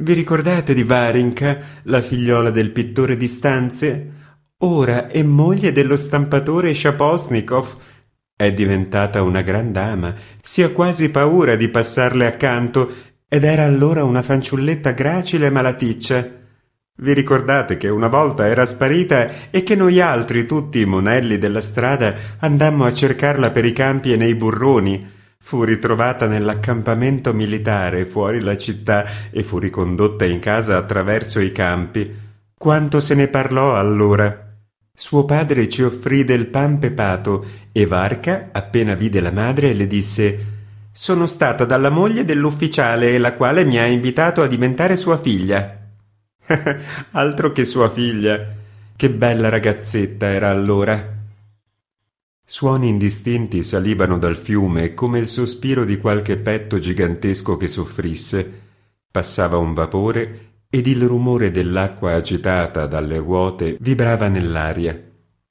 Vi ricordate di Varinka, la figliola del pittore di stanze? Ora è moglie dello stampatore Shaposnikov. È diventata una gran dama, si ha quasi paura di passarle accanto, ed era allora una fanciulletta gracile e malaticcia. Vi ricordate che una volta era sparita e che noi altri, tutti i monelli della strada, andammo a cercarla per i campi e nei burroni? Fu ritrovata nell'accampamento militare fuori la città e fu ricondotta in casa attraverso i campi. Quanto se ne parlò allora? Suo padre ci offrì del pan pepato e Varca, appena vide la madre, le disse Sono stata dalla moglie dell'ufficiale, la quale mi ha invitato a diventare sua figlia. Altro che sua figlia. Che bella ragazzetta era allora. Suoni indistinti salivano dal fiume come il sospiro di qualche petto gigantesco che soffrisse. Passava un vapore ed il rumore dell'acqua agitata dalle ruote vibrava nell'aria.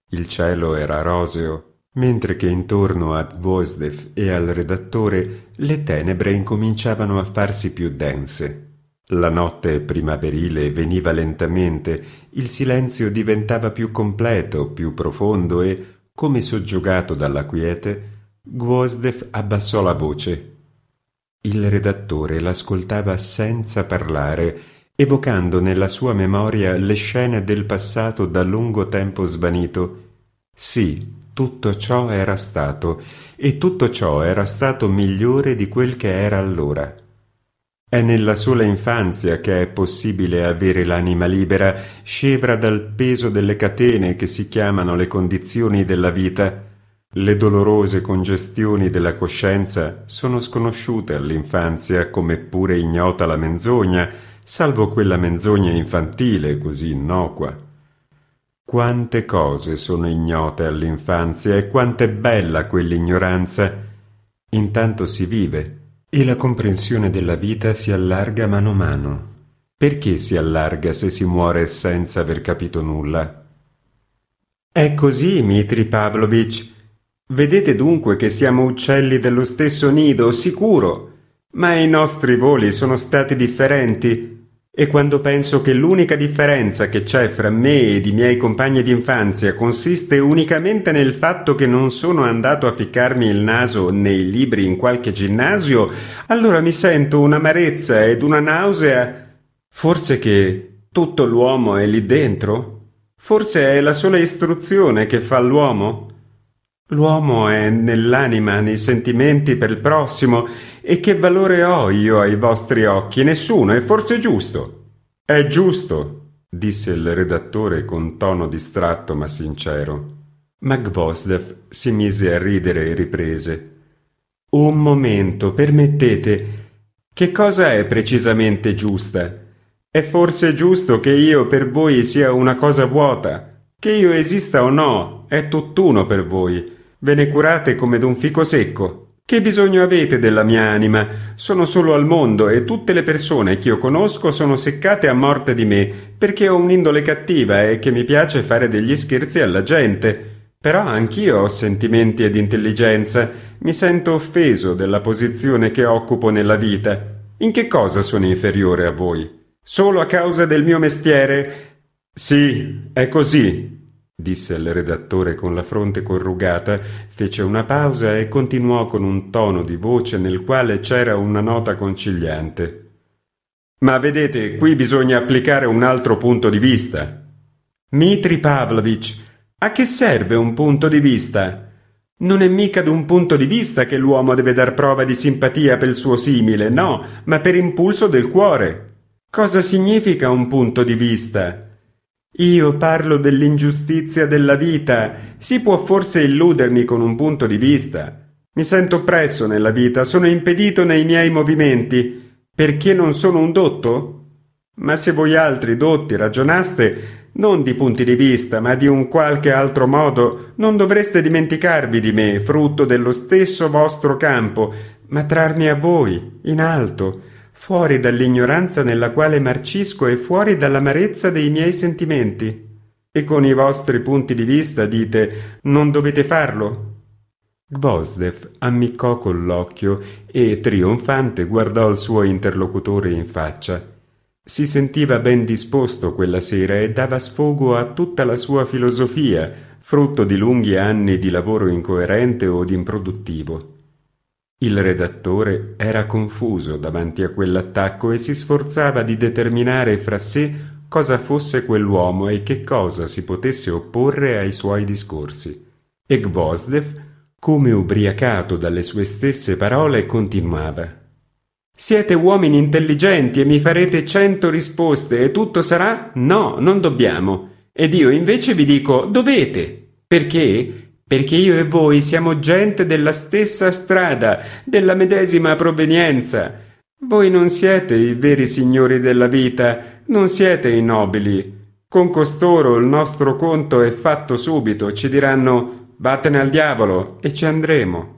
Il cielo era roseo, mentre che intorno a Gvozdev e al redattore le tenebre incominciavano a farsi più dense. La notte primaverile veniva lentamente, il silenzio diventava più completo, più profondo e come soggiogato dalla quiete, Gvozdev abbassò la voce. Il redattore l'ascoltava senza parlare, evocando nella sua memoria le scene del passato da lungo tempo svanito. Sì, tutto ciò era stato, e tutto ciò era stato migliore di quel che era allora. È nella sola infanzia che è possibile avere l'anima libera, scevra dal peso delle catene che si chiamano le condizioni della vita. Le dolorose congestioni della coscienza sono sconosciute all'infanzia, come pure ignota la menzogna, salvo quella menzogna infantile così innocua. Quante cose sono ignote all'infanzia e quant'è bella quell'ignoranza. Intanto si vive, e la comprensione della vita si allarga mano a mano. Perché si allarga se si muore senza aver capito nulla? È così, Mitri Pavlovich. Vedete dunque che siamo uccelli dello stesso nido, sicuro, ma i nostri voli sono stati differenti e quando penso che l'unica differenza che c'è fra me ed i miei compagni d'infanzia consiste unicamente nel fatto che non sono andato a ficcarmi il naso nei libri in qualche ginnasio, allora mi sento un'amarezza ed una nausea. Forse che tutto l'uomo è lì dentro? Forse è la sola istruzione che fa l'uomo? L'uomo è nell'anima, nei sentimenti per il prossimo, e che valore ho io ai vostri occhi? Nessuno, è forse giusto. È giusto, disse il redattore con tono distratto ma sincero. Ma Gvozdev si mise a ridere e riprese. Un momento, permettete. Che cosa è precisamente giusta? È forse giusto che io per voi sia una cosa vuota? Che io esista o no, è tutt'uno per voi Ve ne curate come d'un fico secco. Che bisogno avete della mia anima? Sono solo al mondo e tutte le persone che io conosco sono seccate a morte di me, perché ho un'indole cattiva e che mi piace fare degli scherzi alla gente. Però anch'io ho sentimenti ed intelligenza. Mi sento offeso della posizione che occupo nella vita. In che cosa sono inferiore a voi? Solo a causa del mio mestiere? Sì, è così, disse il redattore con la fronte corrugata, fece una pausa e continuò con un tono di voce nel quale c'era una nota conciliante. Ma vedete, qui bisogna applicare un altro punto di vista. Mitri Pavlovich, a che serve un punto di vista? Non è mica d'un punto di vista che l'uomo deve dar prova di simpatia per il suo simile, no, ma per impulso del cuore. Cosa significa un punto di vista? Io parlo dell'ingiustizia della vita. Si può forse illudermi con un punto di vista. Mi sento oppresso nella vita, sono impedito nei miei movimenti. Perché non sono un dotto? Ma se voi altri dotti ragionaste non di punti di vista, ma di un qualche altro modo, non dovreste dimenticarvi di me, frutto dello stesso vostro campo, ma trarmi a voi, in alto, fuori dall'ignoranza nella quale marcisco e fuori dall'amarezza dei miei sentimenti. E con i vostri punti di vista dite non dovete farlo. Gvozdev ammiccò con l'occhio e, trionfante, guardò il suo interlocutore in faccia. Si sentiva ben disposto quella sera e dava sfogo a tutta la sua filosofia, frutto di lunghi anni di lavoro incoerente o improduttivo. Il redattore era confuso davanti a quell'attacco e si sforzava di determinare fra sé cosa fosse quell'uomo e che cosa si potesse opporre ai suoi discorsi. E Gvosdev, come ubriacato dalle sue stesse parole, continuava. Siete uomini intelligenti e mi farete cento risposte e tutto sarà no, non dobbiamo. Ed io invece vi dico dovete. Perché? Perché io e voi siamo gente della stessa strada, della medesima provenienza. Voi non siete i veri signori della vita, non siete i nobili. Con costoro il nostro conto è fatto subito, ci diranno vattene al diavolo e ci andremo.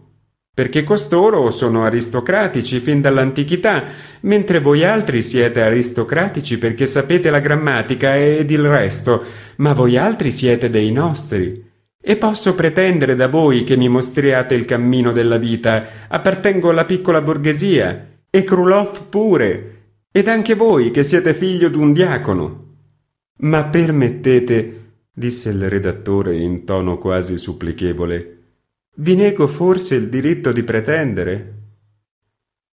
Perché costoro sono aristocratici fin dall'antichità, mentre voi altri siete aristocratici perché sapete la grammatica ed il resto, ma voi altri siete dei nostri. E posso pretendere da voi che mi mostriate il cammino della vita. Appartengo alla piccola borghesia, e Krulov pure, ed anche voi che siete figlio d'un diacono. Ma permettete, disse il redattore in tono quasi supplichevole, vi nego forse il diritto di pretendere?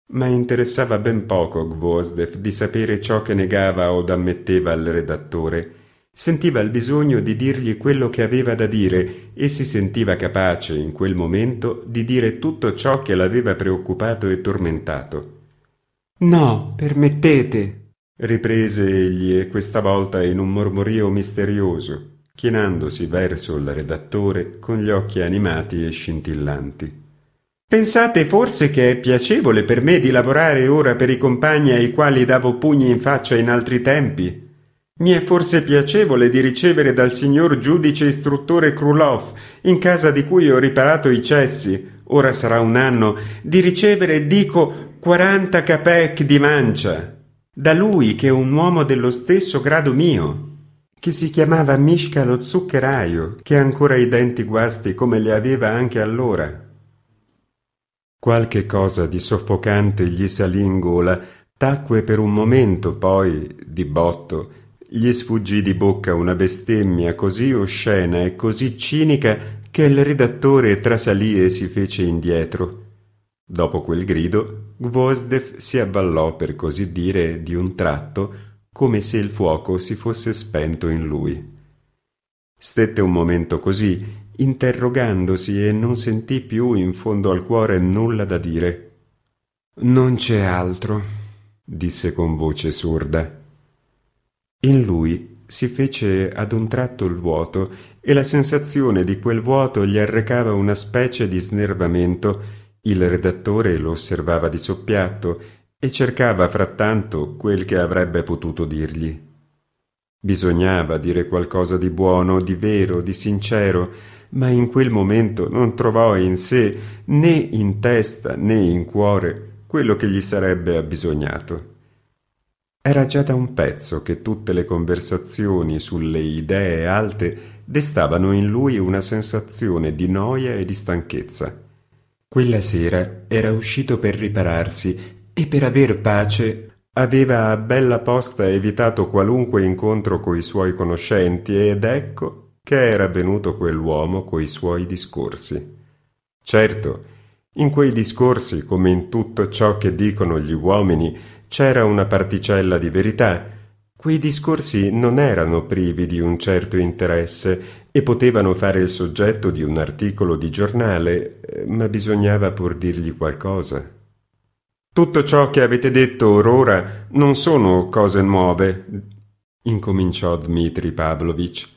Ma interessava ben poco Gvosdev di sapere ciò che negava o ammetteva al redattore Sentiva il bisogno di dirgli quello che aveva da dire e si sentiva capace in quel momento di dire tutto ciò che l'aveva preoccupato e tormentato. No, permettete, riprese egli e questa volta in un mormorio misterioso, chinandosi verso il redattore con gli occhi animati e scintillanti. Pensate forse che è piacevole per me di lavorare ora per i compagni ai quali davo pugni in faccia in altri tempi? Mi è forse piacevole di ricevere dal signor giudice istruttore Krulov, in casa di cui ho riparato i cessi, ora sarà un anno, di ricevere, dico, quaranta capec di mancia, da lui che è un uomo dello stesso grado mio, che si chiamava Mishka lo zuccheraio, che ha ancora i denti guasti come li aveva anche allora. Qualche cosa di soffocante gli salì in gola, tacque per un momento, poi, di botto, gli sfuggì di bocca una bestemmia così oscena e così cinica che il redattore trasalì e si fece indietro. Dopo quel grido, Gvosdev si abballò, per così dire, di un tratto, come se il fuoco si fosse spento in lui. Stette un momento così, interrogandosi e non sentì più in fondo al cuore nulla da dire. Non c'è altro, disse con voce sorda. In lui si fece ad un tratto il vuoto e la sensazione di quel vuoto gli arrecava una specie di snervamento. Il redattore lo osservava di soppiatto e cercava frattanto quel che avrebbe potuto dirgli. Bisognava dire qualcosa di buono, di vero, di sincero, ma in quel momento non trovò in sé né in testa né in cuore quello che gli sarebbe abbisognato. Era già da un pezzo che tutte le conversazioni sulle idee alte destavano in lui una sensazione di noia e di stanchezza. Quella sera era uscito per ripararsi e per aver pace aveva a bella posta evitato qualunque incontro coi suoi conoscenti ed ecco che era venuto quell'uomo coi suoi discorsi. Certo, in quei discorsi, come in tutto ciò che dicono gli uomini, c'era una particella di verità. Quei discorsi non erano privi di un certo interesse e potevano fare il soggetto di un articolo di giornale, ma bisognava pur dirgli qualcosa. Tutto ciò che avete detto or ora non sono cose nuove, incominciò Dmitri Pavlovich.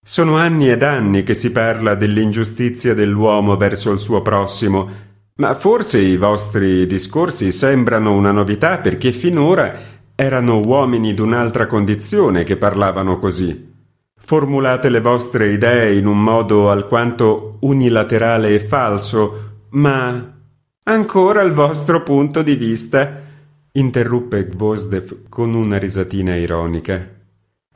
Sono anni ed anni che si parla dell'ingiustizia dell'uomo verso il suo prossimo, ma forse i vostri discorsi sembrano una novità perché finora erano uomini d'un'altra condizione che parlavano così. Formulate le vostre idee in un modo alquanto unilaterale e falso, ma ancora il vostro punto di vista, interruppe Gvosdev con una risatina ironica.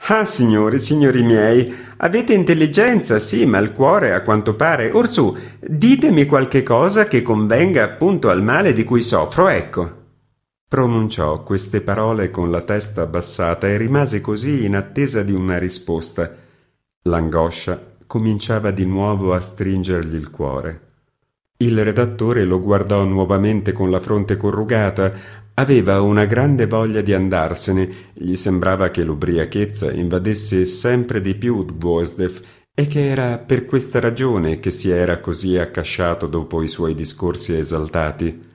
Ah, signori, signori miei, avete intelligenza, sì, ma il cuore, a quanto pare. Orsù, ditemi qualche cosa che convenga appunto al male di cui soffro, ecco. Pronunciò queste parole con la testa abbassata e rimase così in attesa di una risposta. L'angoscia cominciava di nuovo a stringergli il cuore. Il redattore lo guardò nuovamente con la fronte corrugata. Aveva una grande voglia di andarsene. Gli sembrava che l'ubriachezza invadesse sempre di più Gvozdev e che era per questa ragione che si era così accasciato dopo i suoi discorsi esaltati.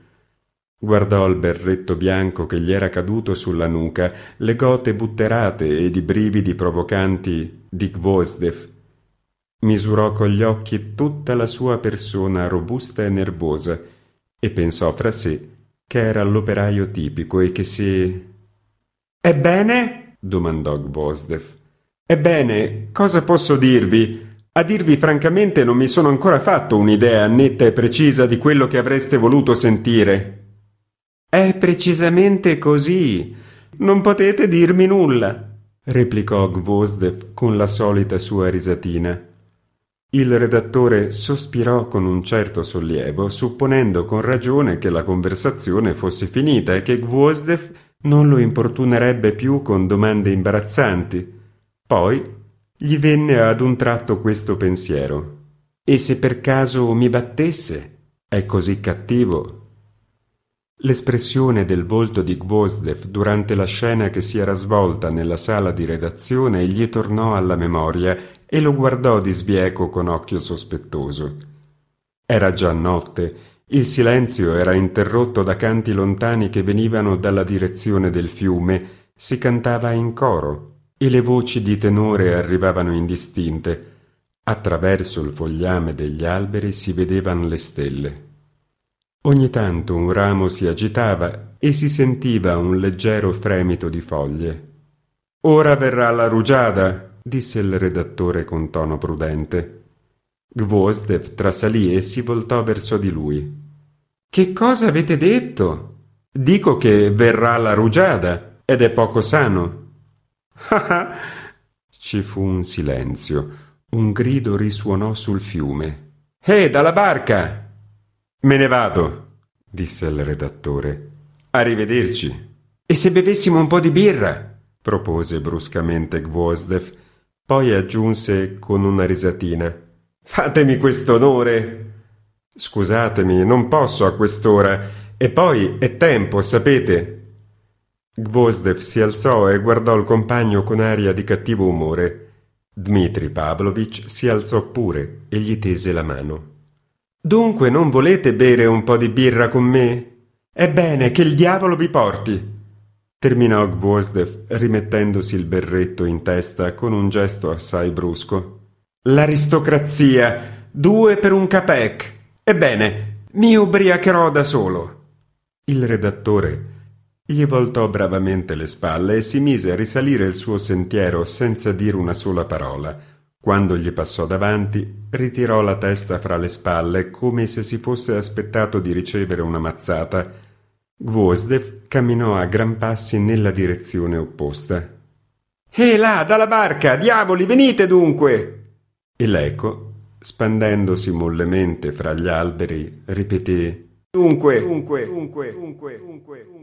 Guardò il berretto bianco che gli era caduto sulla nuca, le gote butterate ed i brividi provocanti di Gvozdev Misurò con gli occhi tutta la sua persona robusta e nervosa e pensò fra sé che era l'operaio tipico e che si... Ebbene? domandò Gvozdev. Ebbene, cosa posso dirvi? A dirvi francamente non mi sono ancora fatto un'idea netta e precisa di quello che avreste voluto sentire. È precisamente così. Non potete dirmi nulla, replicò Gvozdev con la solita sua risatina. Il redattore sospirò con un certo sollievo, supponendo con ragione che la conversazione fosse finita e che Gvozdev non lo importunerebbe più con domande imbarazzanti. Poi gli venne ad un tratto questo pensiero. E se per caso mi battesse? È così cattivo L'espressione del volto di Gvozdev durante la scena che si era svolta nella sala di redazione gli tornò alla memoria e lo guardò di sbieco con occhio sospettoso. Era già notte, il silenzio era interrotto da canti lontani che venivano dalla direzione del fiume, si cantava in coro e le voci di tenore arrivavano indistinte. Attraverso il fogliame degli alberi si vedevano le stelle. Ogni tanto un ramo si agitava e si sentiva un leggero fremito di foglie. Ora verrà la rugiada, disse il redattore con tono prudente. Gvozdev trasalì e si voltò verso di lui. Che cosa avete detto? Dico che verrà la rugiada ed è poco sano. Ah! Ci fu un silenzio. Un grido risuonò sul fiume. Eh, dalla barca! Me ne vado, disse il redattore. Arrivederci. E se bevessimo un po' di birra? propose bruscamente Gvozdev. Poi aggiunse con una risatina. Fatemi quest'onore. Scusatemi, non posso a quest'ora. E poi è tempo, sapete. Gvozdev si alzò e guardò il compagno con aria di cattivo umore. Dmitri Pavlovich si alzò pure e gli tese la mano. Dunque non volete bere un po' di birra con me? Ebbene, che il diavolo vi porti! Terminò Gvozdev, rimettendosi il berretto in testa con un gesto assai brusco. L'aristocrazia! Due per un capec! Ebbene, mi ubriacherò da solo! Il redattore gli voltò bravamente le spalle e si mise a risalire il suo sentiero senza dire una sola parola, quando gli passò davanti, ritirò la testa fra le spalle come se si fosse aspettato di ricevere una mazzata. Gvozdev camminò a gran passi nella direzione opposta. Eh là, dalla barca! Diavoli, venite dunque! E l'eco, spandendosi mollemente fra gli alberi, ripeté Dunque, dunque, dunque, dunque, dunque, dunque.